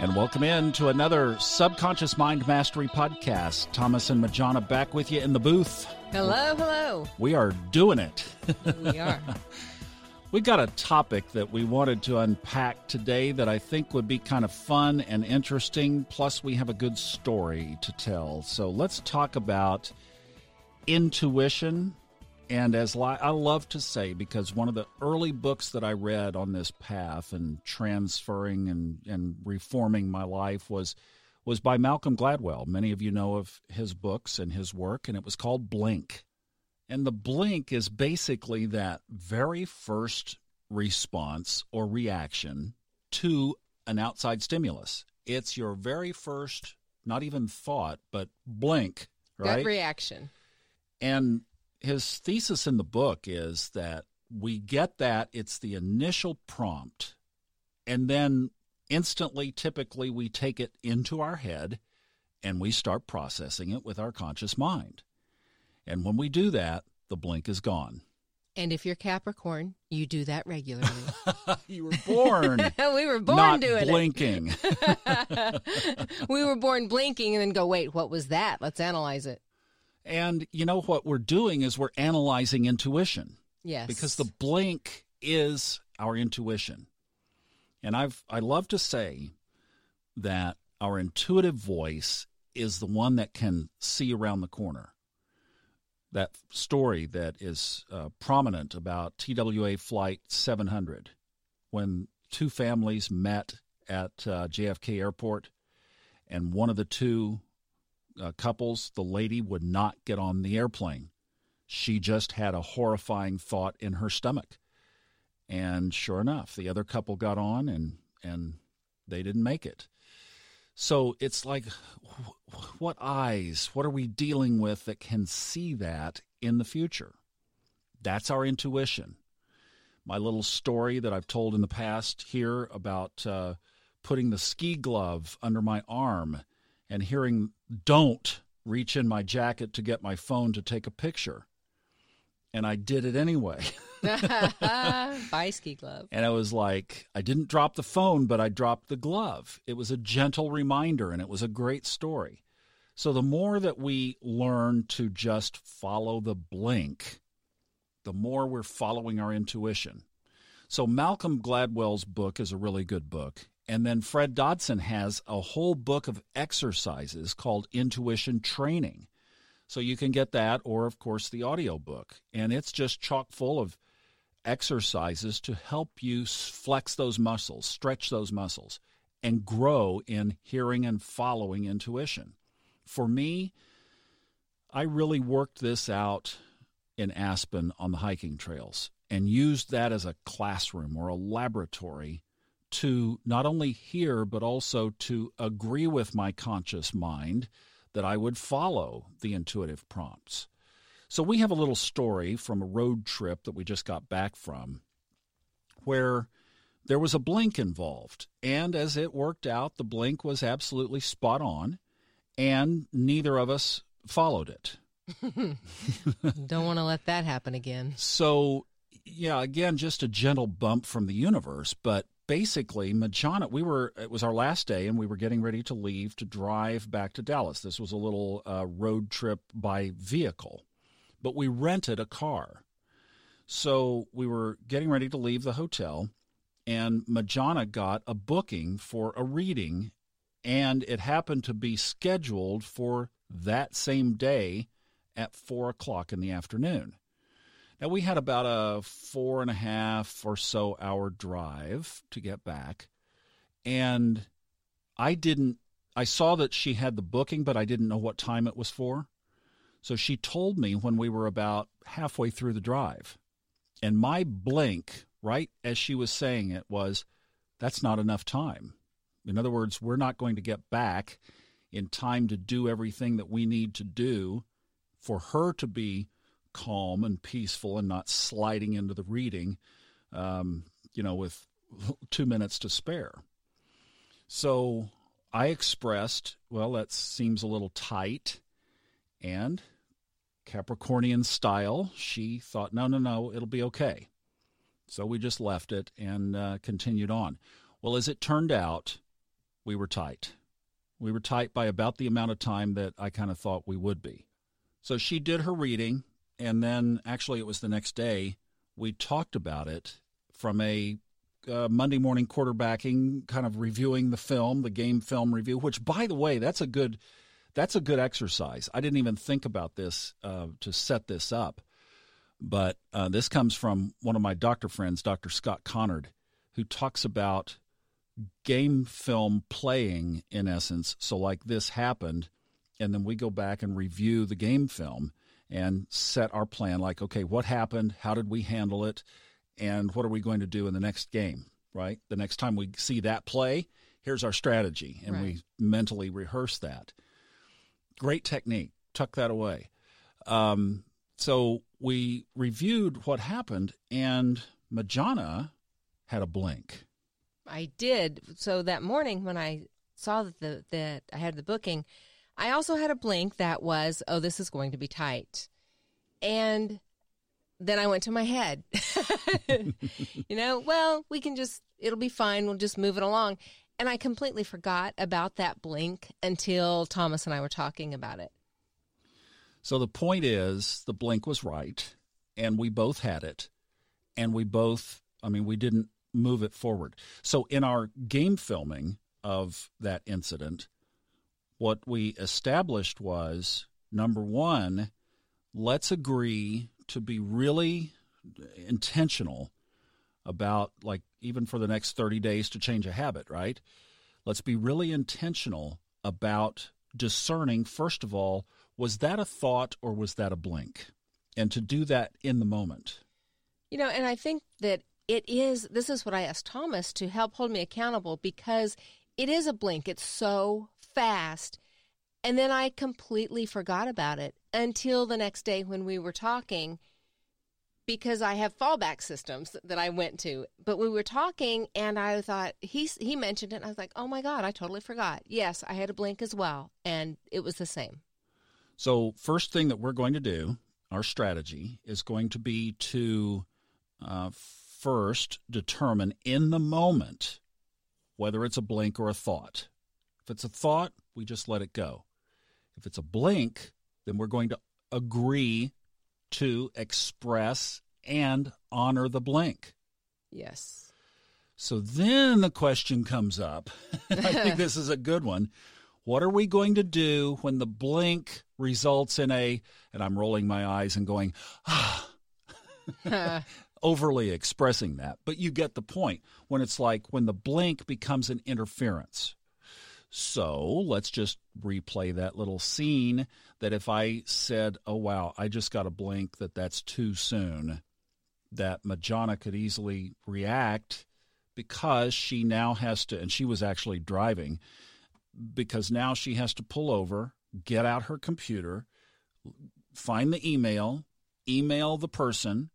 And welcome in to another Subconscious Mind Mastery podcast. Thomas and Majana back with you in the booth. Hello, hello. We are doing it. We are. we got a topic that we wanted to unpack today that I think would be kind of fun and interesting. Plus, we have a good story to tell. So let's talk about intuition and as li- I love to say, because one of the early books that I read on this path and transferring and, and reforming my life was was by Malcolm Gladwell. Many of you know of his books and his work, and it was called Blink. And the blink is basically that very first response or reaction to an outside stimulus. It's your very first, not even thought, but blink, right? Gut reaction. And his thesis in the book is that we get that it's the initial prompt and then instantly typically we take it into our head and we start processing it with our conscious mind and when we do that the blink is gone And if you're Capricorn, you do that regularly. you were born we were born not doing blinking it. we were born blinking and then go, wait, what was that? Let's analyze it. And you know what we're doing is we're analyzing intuition Yes. because the blink is our intuition. And I've I love to say that our intuitive voice is the one that can see around the corner. That story that is uh, prominent about TWA Flight 700, when two families met at uh, JFK Airport, and one of the two uh, couples, the lady would not get on the airplane she just had a horrifying thought in her stomach. And sure enough, the other couple got on and and they didn't make it. So it's like wh- what eyes, what are we dealing with that can see that in the future? That's our intuition. My little story that I've told in the past here about uh, putting the ski glove under my arm and hearing don't reach in my jacket to get my phone to take a picture and I did it anyway. Buy ski glove. and I was like, I didn't drop the phone, but I dropped the glove. It was a gentle reminder and it was a great story. So the more that we learn to just follow the blink, the more we're following our intuition. So Malcolm Gladwell's book is a really good book. And then Fred Dodson has a whole book of exercises called Intuition Training. So you can get that, or of course the audio book, and it's just chock full of exercises to help you flex those muscles, stretch those muscles, and grow in hearing and following intuition. For me, I really worked this out in Aspen on the hiking trails and used that as a classroom or a laboratory to not only hear but also to agree with my conscious mind that I would follow the intuitive prompts. So we have a little story from a road trip that we just got back from where there was a blink involved. And as it worked out, the blink was absolutely spot on, and neither of us followed it. Don't want to let that happen again. So, yeah, again, just a gentle bump from the universe, but basically Majana we were it was our last day and we were getting ready to leave to drive back to Dallas. This was a little uh, road trip by vehicle. But we rented a car. So we were getting ready to leave the hotel and Majana got a booking for a reading and it happened to be scheduled for that same day at four o'clock in the afternoon. Now, we had about a four and a half or so hour drive to get back. And I didn't, I saw that she had the booking, but I didn't know what time it was for. So she told me when we were about halfway through the drive. And my blink, right as she was saying it, was that's not enough time. In other words, we're not going to get back in time to do everything that we need to do for her to be calm and peaceful and not sliding into the reading, um, you know, with two minutes to spare. So I expressed, well, that seems a little tight. And Capricornian style, she thought, no, no, no, it'll be okay. So we just left it and uh, continued on. Well, as it turned out, we were tight. We were tight by about the amount of time that I kind of thought we would be. So she did her reading, and then actually it was the next day we talked about it from a uh, Monday morning quarterbacking, kind of reviewing the film, the game film review. Which, by the way, that's a good that's a good exercise. I didn't even think about this uh, to set this up, but uh, this comes from one of my doctor friends, Dr. Scott Conard, who talks about game film playing in essence. So, like this happened, and then we go back and review the game film and set our plan like, okay, what happened? How did we handle it? And what are we going to do in the next game, right? The next time we see that play, here's our strategy. And right. we mentally rehearse that. Great technique. Tuck that away. Um, so we reviewed what happened, and Majana had a blink. I did. So that morning when I saw that the that I had the booking, I also had a blink that was, oh, this is going to be tight. And then I went to my head. you know, well, we can just, it'll be fine. We'll just move it along. And I completely forgot about that blink until Thomas and I were talking about it. So the point is, the blink was right, and we both had it, and we both, I mean, we didn't move it forward. So in our game filming of that incident, what we established was number one, let's agree to be really intentional about, like, even for the next 30 days to change a habit, right? Let's be really intentional about discerning, first of all, was that a thought or was that a blink? And to do that in the moment. You know, and I think that it is, this is what I asked Thomas to help hold me accountable because it is a blink. It's so fast. And then I completely forgot about it until the next day when we were talking because I have fallback systems that I went to. But we were talking and I thought he he mentioned it I was like, "Oh my god, I totally forgot." Yes, I had a blink as well and it was the same. So, first thing that we're going to do, our strategy is going to be to uh, first determine in the moment whether it's a blink or a thought. If it's a thought, we just let it go. If it's a blink, then we're going to agree to express and honor the blink. Yes. So then the question comes up. I think this is a good one. What are we going to do when the blink results in a, and I'm rolling my eyes and going, ah, overly expressing that, but you get the point when it's like when the blink becomes an interference. So let's just replay that little scene that if I said, oh, wow, I just got a blink that that's too soon, that Majana could easily react because she now has to, and she was actually driving, because now she has to pull over, get out her computer, find the email, email the person,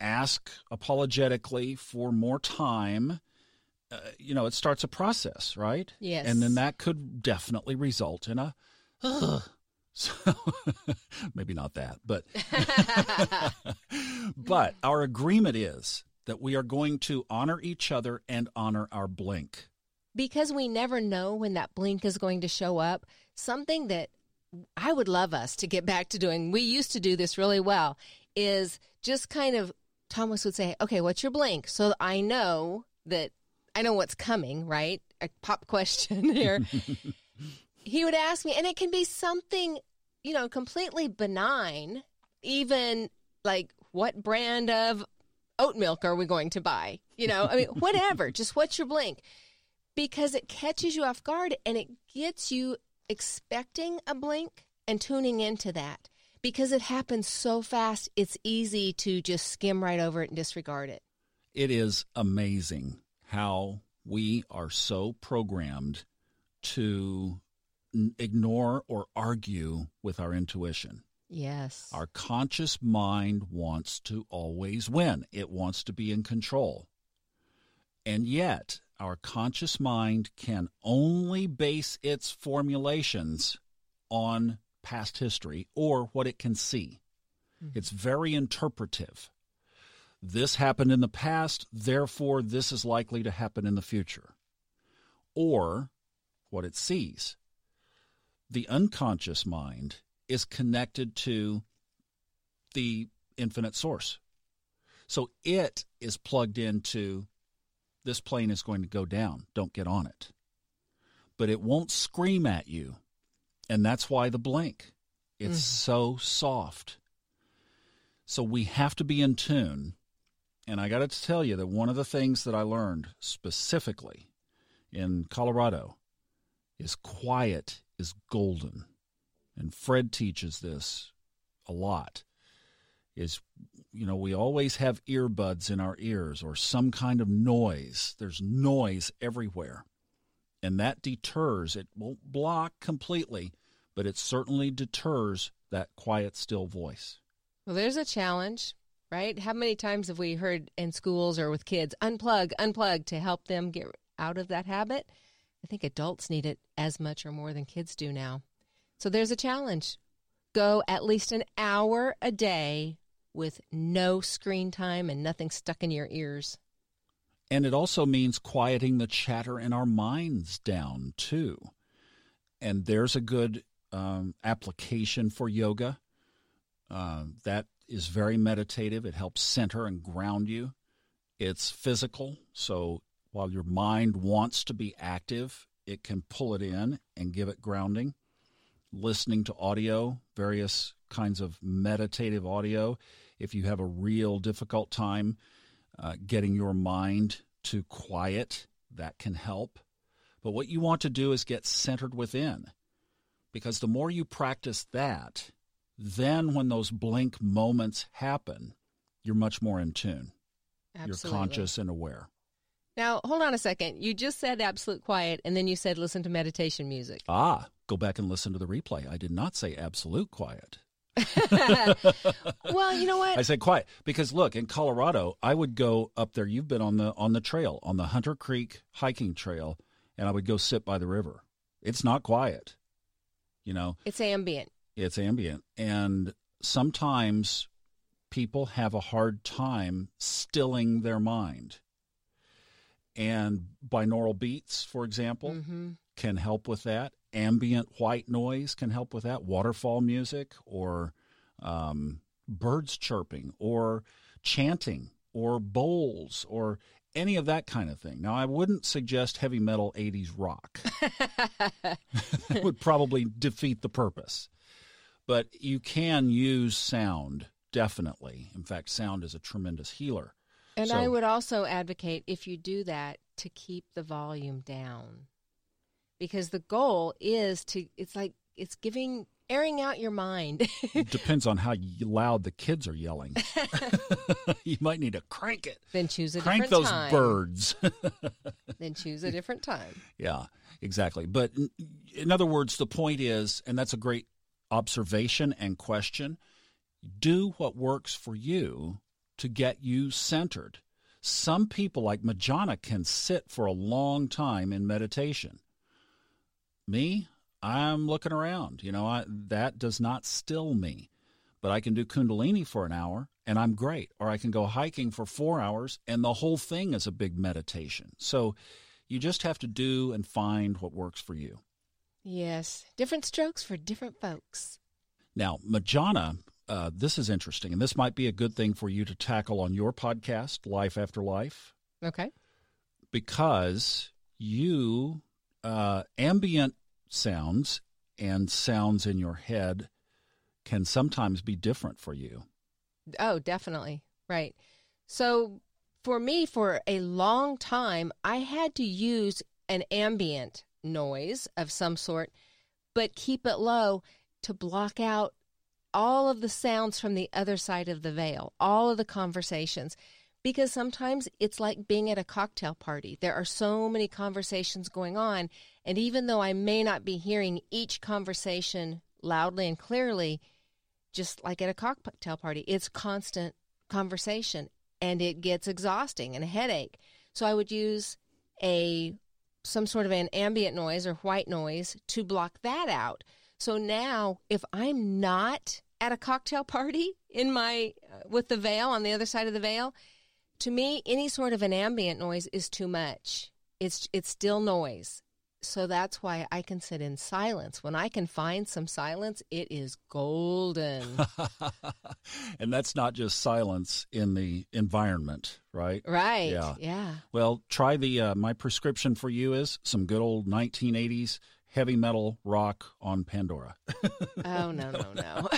ask apologetically for more time. Uh, you know, it starts a process, right? Yes. And then that could definitely result in a, uh, so maybe not that, but but our agreement is that we are going to honor each other and honor our blink because we never know when that blink is going to show up, something that I would love us to get back to doing, we used to do this really well, is just kind of, Thomas would say, okay, what's your blink? So I know that I know what's coming, right? A pop question here. he would ask me, and it can be something, you know, completely benign, even like, what brand of oat milk are we going to buy? You know, I mean, whatever, just what's your blink? because it catches you off guard and it gets you expecting a blink and tuning into that. Because it happens so fast, it's easy to just skim right over it and disregard it. It is amazing how we are so programmed to ignore or argue with our intuition. Yes. Our conscious mind wants to always win, it wants to be in control. And yet, our conscious mind can only base its formulations on past history or what it can see. Mm-hmm. It's very interpretive. This happened in the past, therefore, this is likely to happen in the future. or what it sees. The unconscious mind is connected to the infinite source. So it is plugged into this plane is going to go down. Don't get on it. But it won't scream at you. And that's why the blink. It's mm. so soft. So we have to be in tune. And I got to tell you that one of the things that I learned specifically in Colorado is quiet is golden. And Fred teaches this a lot. Is you know, we always have earbuds in our ears or some kind of noise. There's noise everywhere. And that deters. It won't block completely, but it certainly deters that quiet, still voice. Well, there's a challenge, right? How many times have we heard in schools or with kids, unplug, unplug to help them get out of that habit? I think adults need it as much or more than kids do now. So there's a challenge. Go at least an hour a day with no screen time and nothing stuck in your ears. And it also means quieting the chatter in our minds down, too. And there's a good um, application for yoga. Uh, that is very meditative. It helps center and ground you. It's physical. So while your mind wants to be active, it can pull it in and give it grounding. Listening to audio, various kinds of meditative audio, if you have a real difficult time uh, getting your mind to quiet, that can help. But what you want to do is get centered within. Because the more you practice that, then when those blink moments happen, you're much more in tune. Absolutely. You're conscious and aware. Now, hold on a second. You just said absolute quiet, and then you said listen to meditation music. Ah, go back and listen to the replay. I did not say absolute quiet. well, you know what? I said quiet because look, in Colorado, I would go up there. You've been on the on the trail, on the Hunter Creek hiking trail, and I would go sit by the river. It's not quiet. You know. It's ambient. It's ambient. And sometimes people have a hard time stilling their mind. And binaural beats, for example, mm-hmm. can help with that ambient white noise can help with that, waterfall music or um, birds chirping or chanting or bowls or any of that kind of thing. Now, I wouldn't suggest heavy metal 80s rock. that would probably defeat the purpose. But you can use sound, definitely. In fact, sound is a tremendous healer. And so, I would also advocate, if you do that, to keep the volume down because the goal is to it's like it's giving airing out your mind. Depends on how loud the kids are yelling. you might need to crank it. Then choose a crank different time. Crank those birds. then choose a different time. Yeah, exactly. But in other words, the point is, and that's a great observation and question. Do what works for you to get you centered. Some people, like Majana, can sit for a long time in meditation me, I'm looking around. You know, I, that does not still me. But I can do Kundalini for an hour and I'm great. Or I can go hiking for four hours and the whole thing is a big meditation. So you just have to do and find what works for you. Yes, different strokes for different folks. Now, Majana, uh, this is interesting, and this might be a good thing for you to tackle on your podcast, Life After Life. Okay. Because you uh, ambient sounds and sounds in your head can sometimes be different for you. Oh, definitely. Right. So for me, for a long time, I had to use an ambient noise of some sort, but keep it low to block out all of the sounds from the other side of the veil, all of the conversations because sometimes it's like being at a cocktail party. There are so many conversations going on, and even though I may not be hearing each conversation loudly and clearly, just like at a cocktail party, it's constant conversation and it gets exhausting and a headache. So I would use a some sort of an ambient noise or white noise to block that out. So now if I'm not at a cocktail party in my uh, with the veil on the other side of the veil, to me, any sort of an ambient noise is too much. It's it's still noise. So that's why I can sit in silence. When I can find some silence, it is golden. and that's not just silence in the environment, right? Right. Yeah. Yeah. Well, try the uh, my prescription for you is some good old 1980s heavy metal rock on Pandora. oh no, no, no.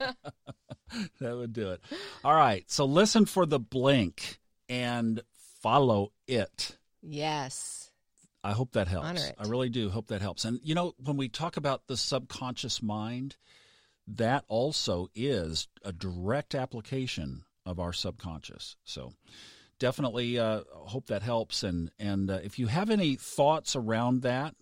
that would do it. All right. So listen for the blink and follow it. Yes. I hope that helps. I really do hope that helps. And you know, when we talk about the subconscious mind, that also is a direct application of our subconscious. So definitely uh, hope that helps. And and uh, if you have any thoughts around that,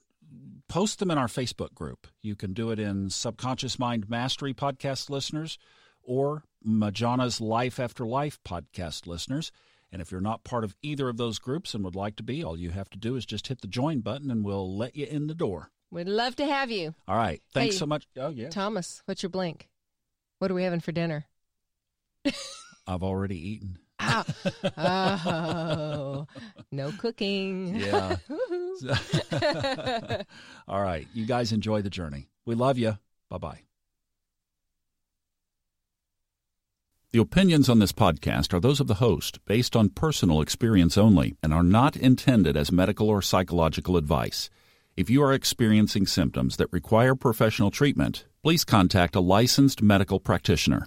post them in our Facebook group. You can do it in Subconscious Mind Mastery podcast listeners or Majana's Life After Life podcast listeners. And if you're not part of either of those groups and would like to be, all you have to do is just hit the join button and we'll let you in the door. We'd love to have you. All right. Thanks Hey, so much. Oh, yeah. Thomas, what's your blink? What are we having for dinner? I've already eaten. Ah. oh, no cooking. Yeah. All right. You guys enjoy the journey. We love you. Bye bye. The opinions on this podcast are those of the host, based on personal experience only, and are not intended as medical or psychological advice. If you are experiencing symptoms that require professional treatment, please contact a licensed medical practitioner.